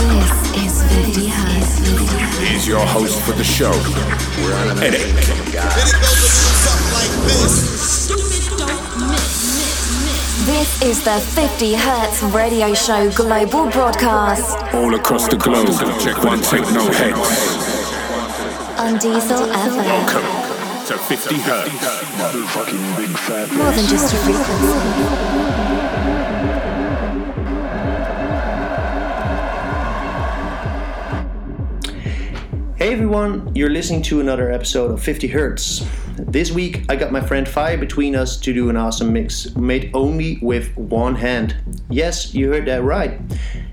This is 50 He's your host for the show, Eric. This is the 50 Hertz radio show global broadcast All across the globe, check one, take no heads. on Diesel FM. Welcome to 50 Hertz. More than just a frequency. Hey everyone, you're listening to another episode of 50 Hertz. This week I got my friend Fire between us to do an awesome mix made only with one hand. Yes, you heard that right.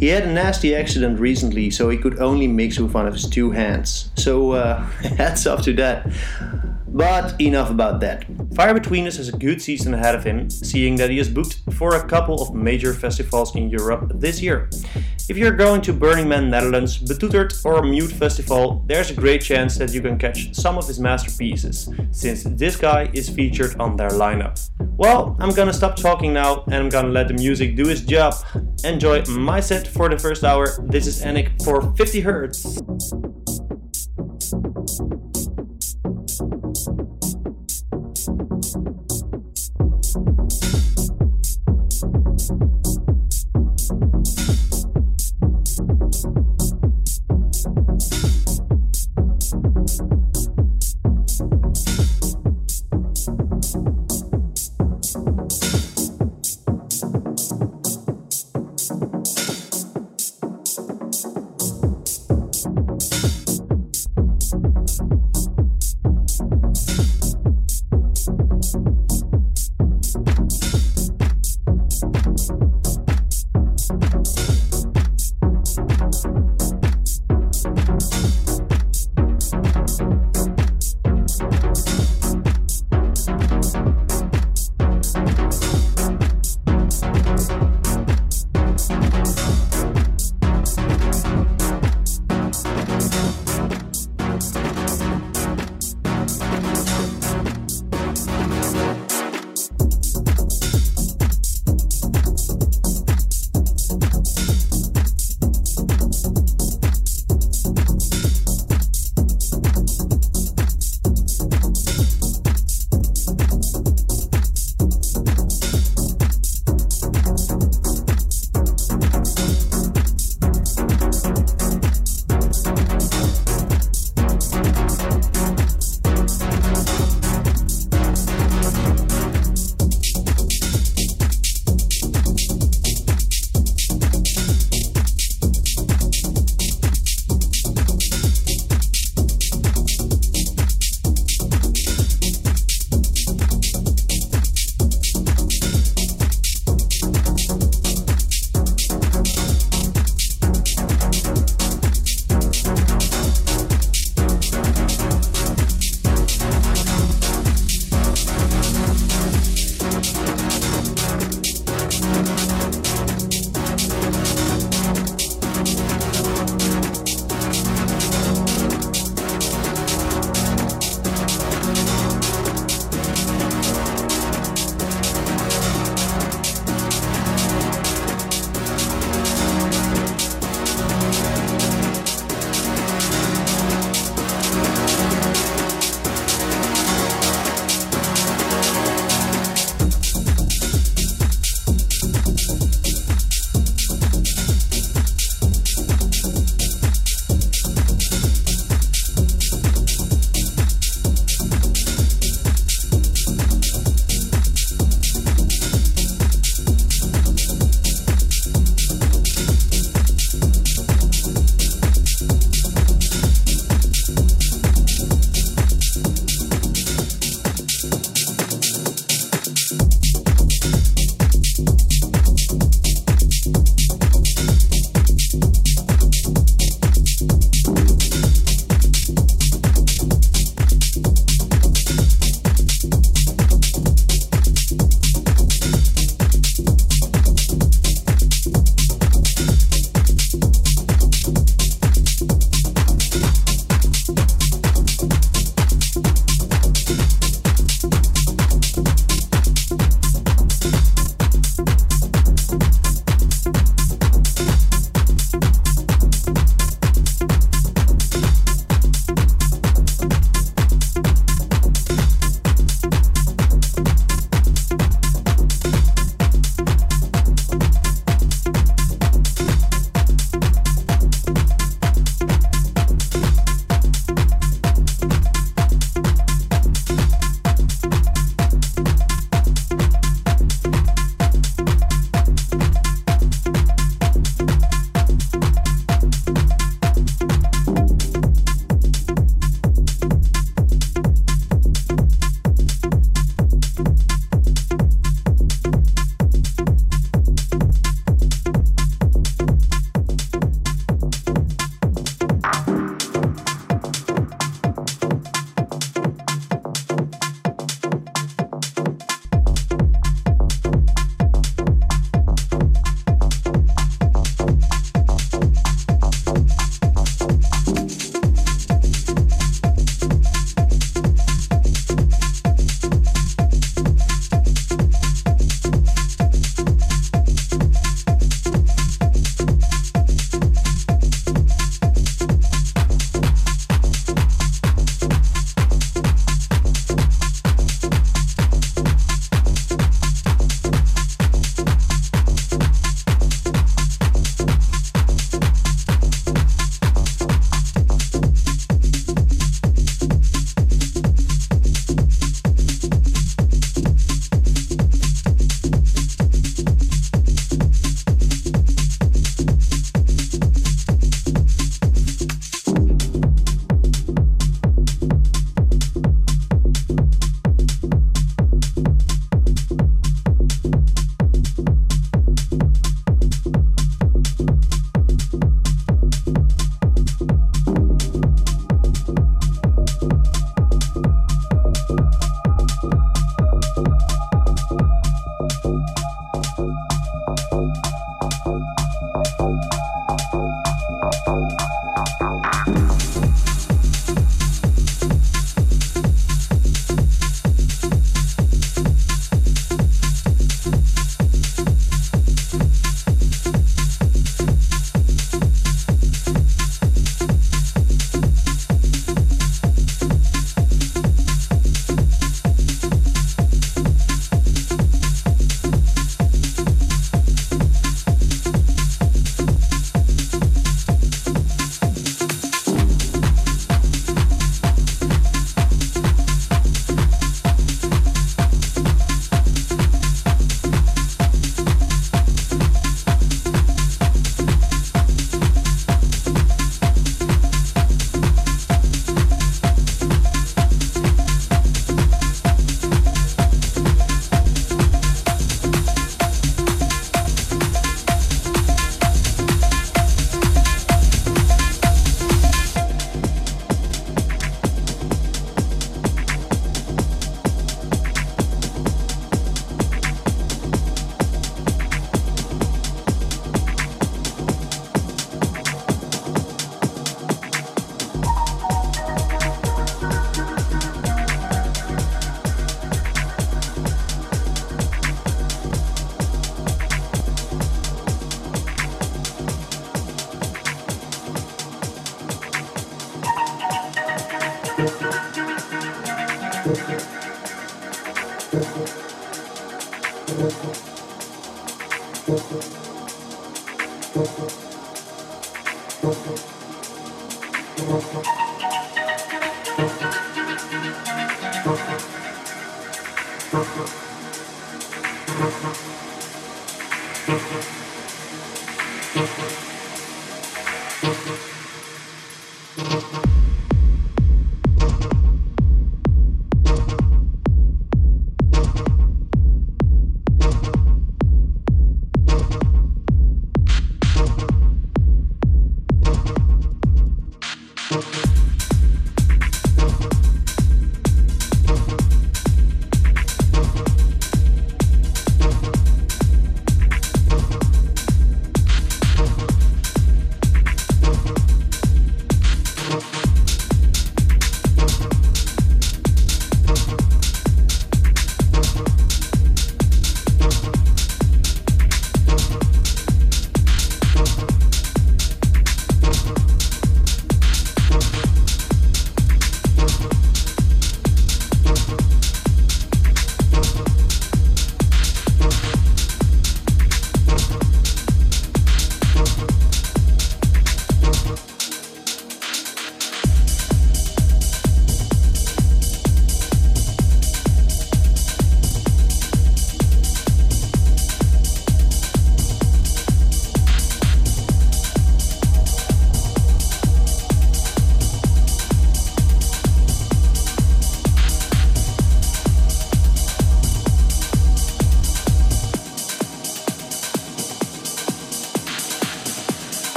He had a nasty accident recently, so he could only mix with one of his two hands. So, uh, hats off to that. But enough about that. Fire Between Us has a good season ahead of him, seeing that he is booked for a couple of major festivals in Europe this year. If you're going to Burning Man Netherlands, Betoeterd or Mute Festival, there's a great chance that you can catch some of his masterpieces, since this guy is featured on their lineup. Well, I'm gonna stop talking now and I'm gonna let the music do its job. Enjoy my set for the first hour. This is Anik for 50 Hertz.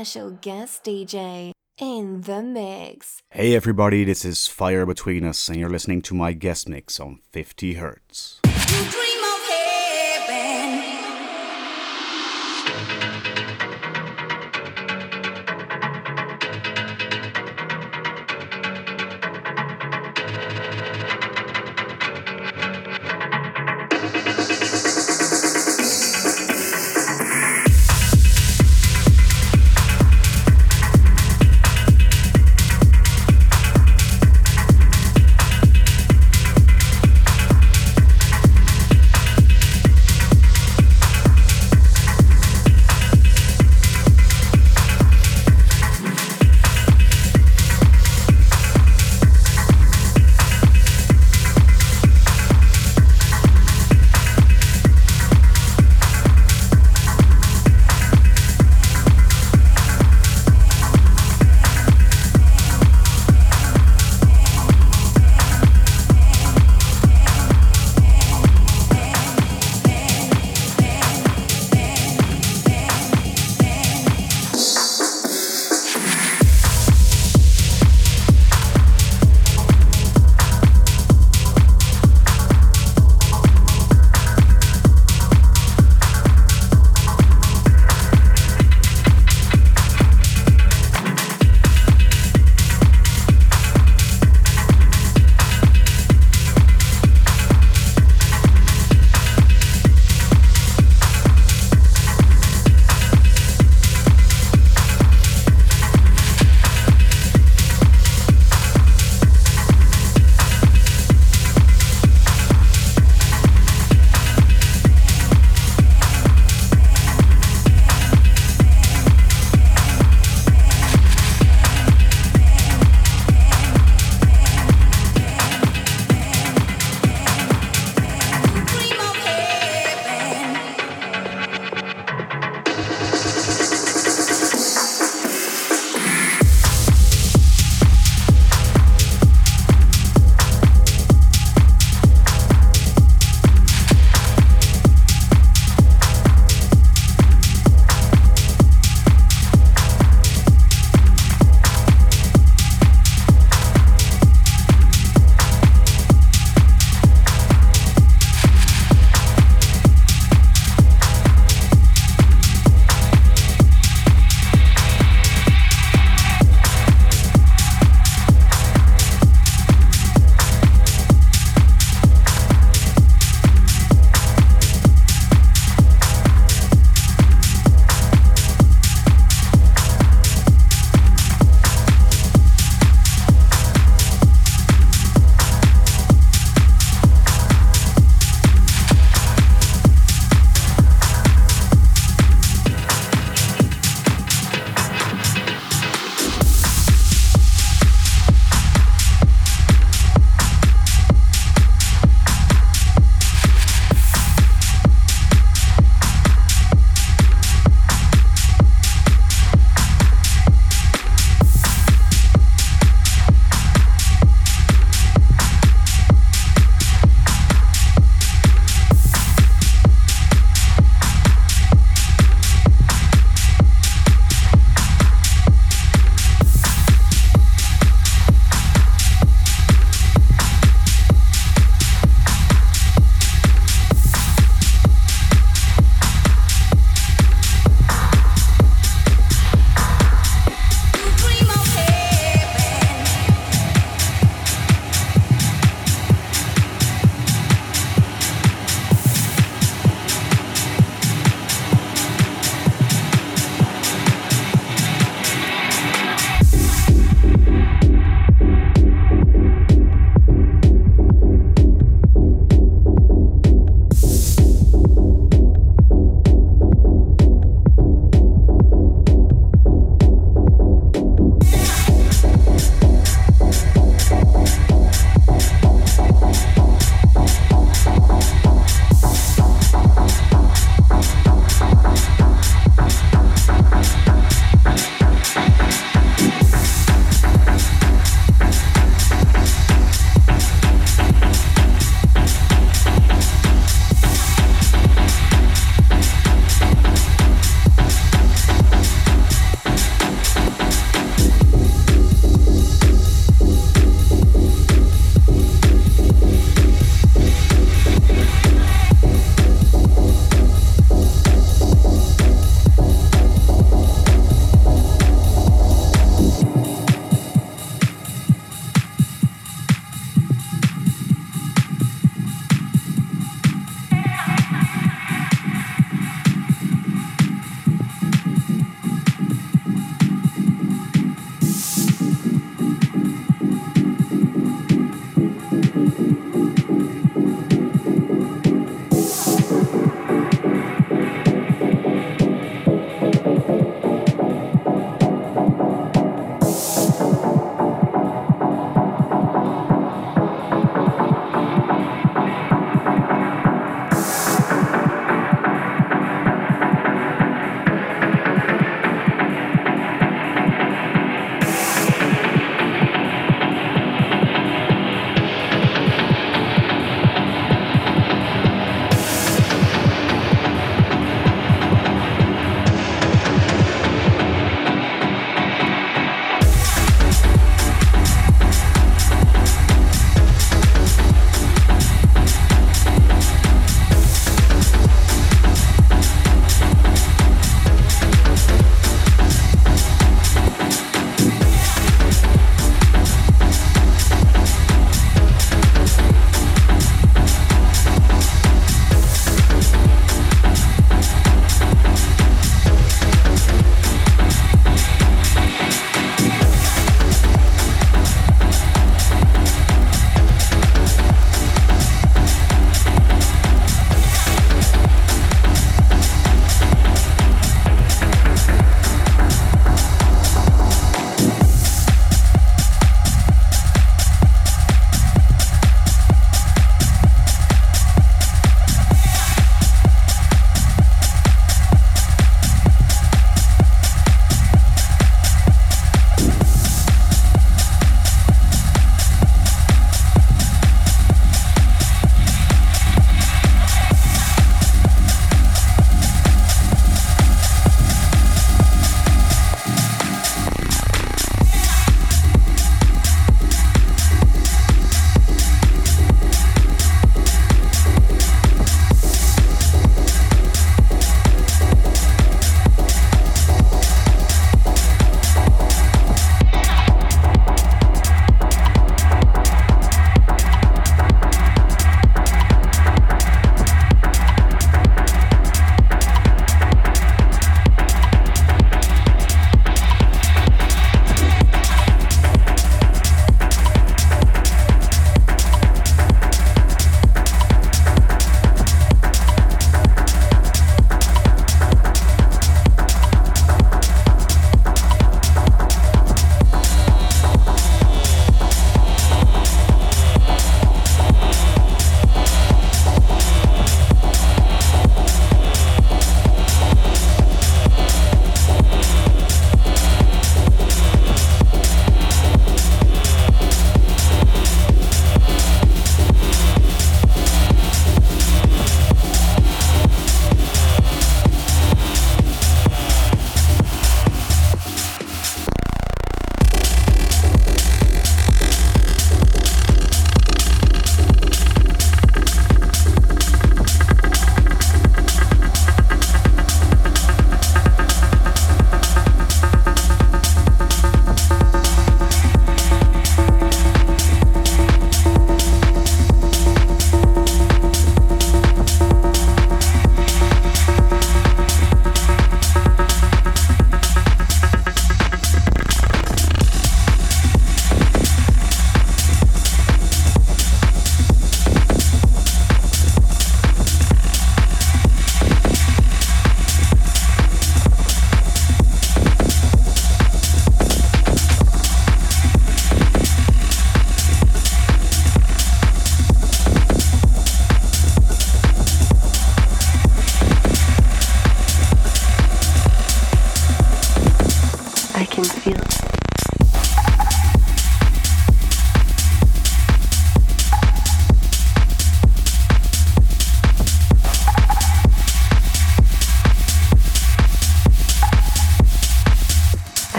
Special guest DJ in the mix. Hey everybody, this is Fire Between Us, and you're listening to my guest mix on 50 Hertz.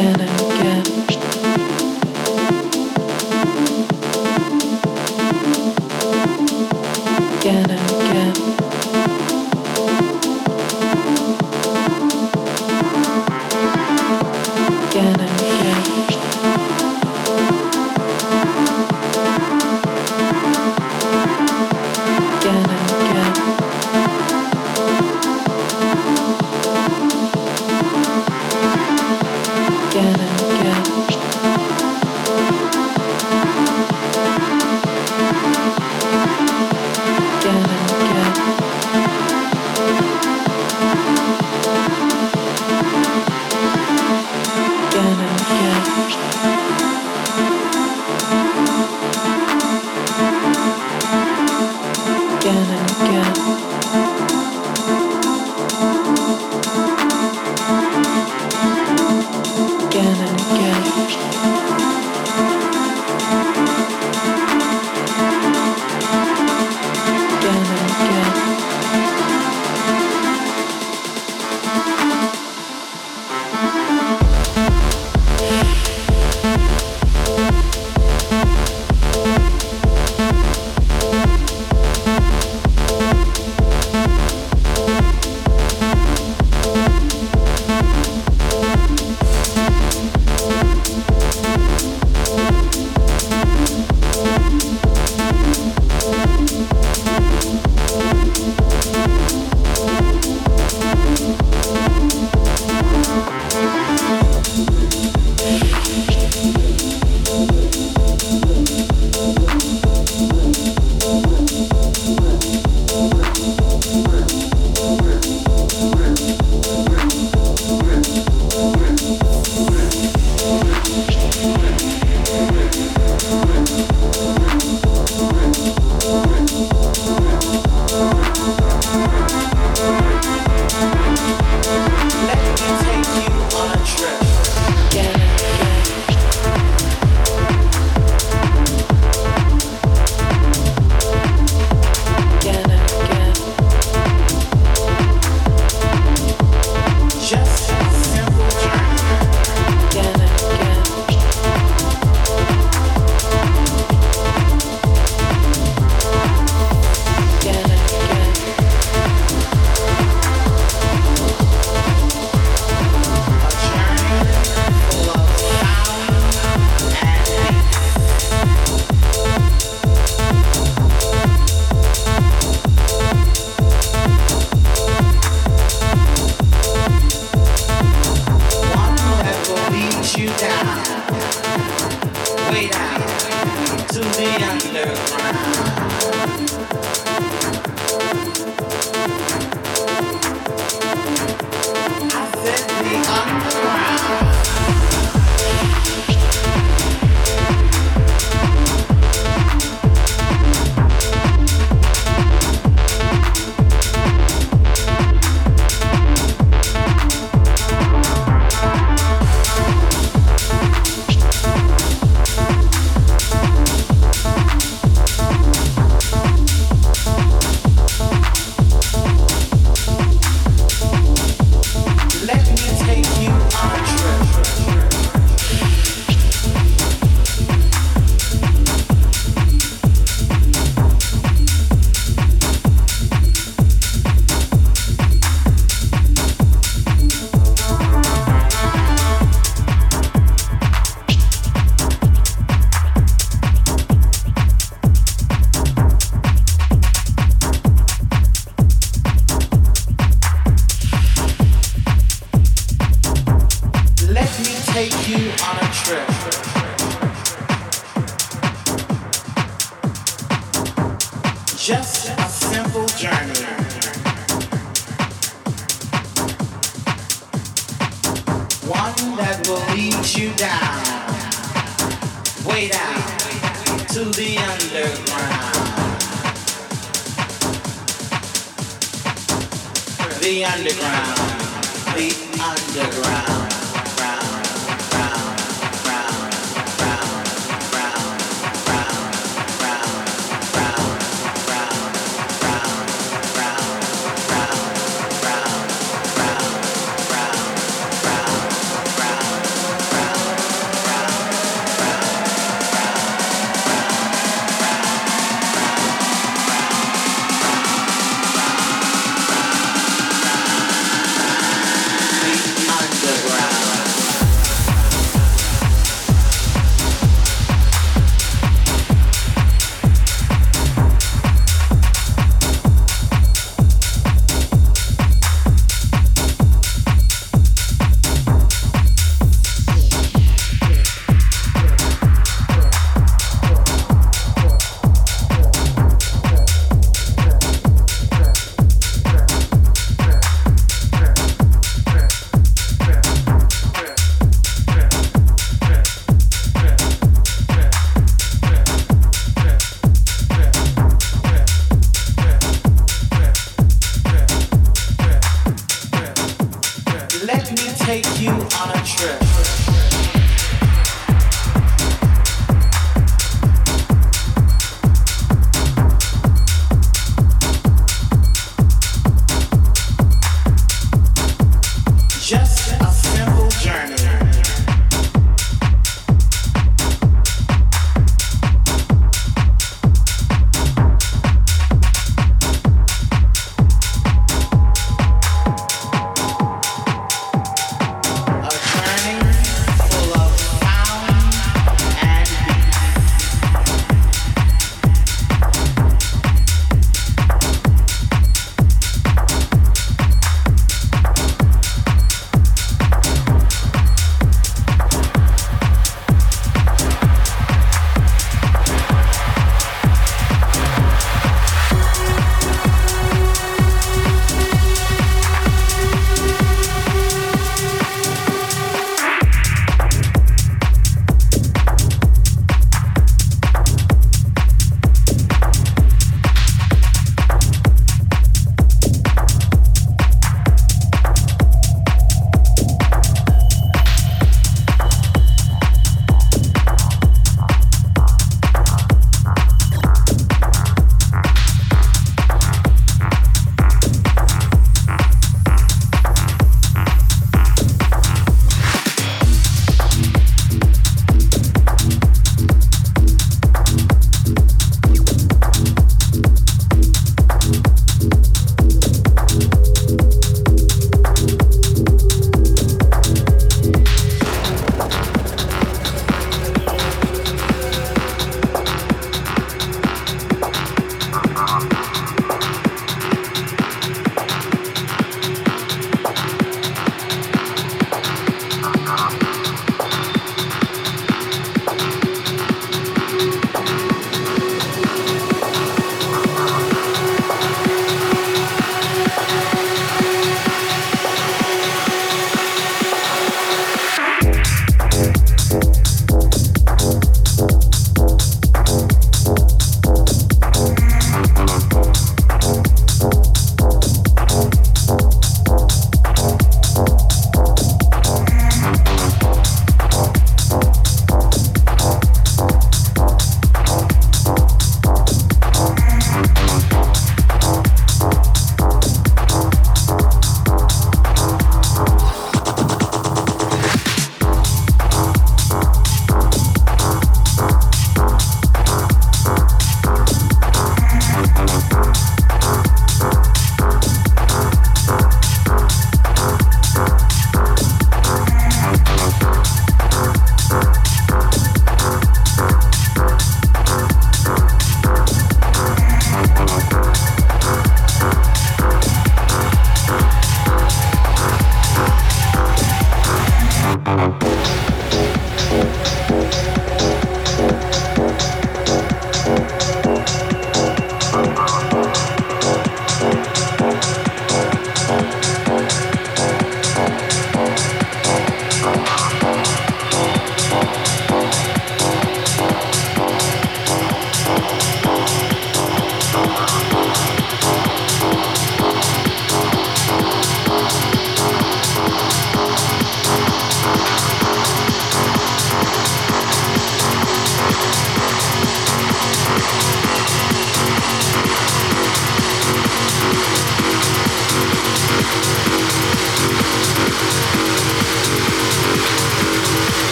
and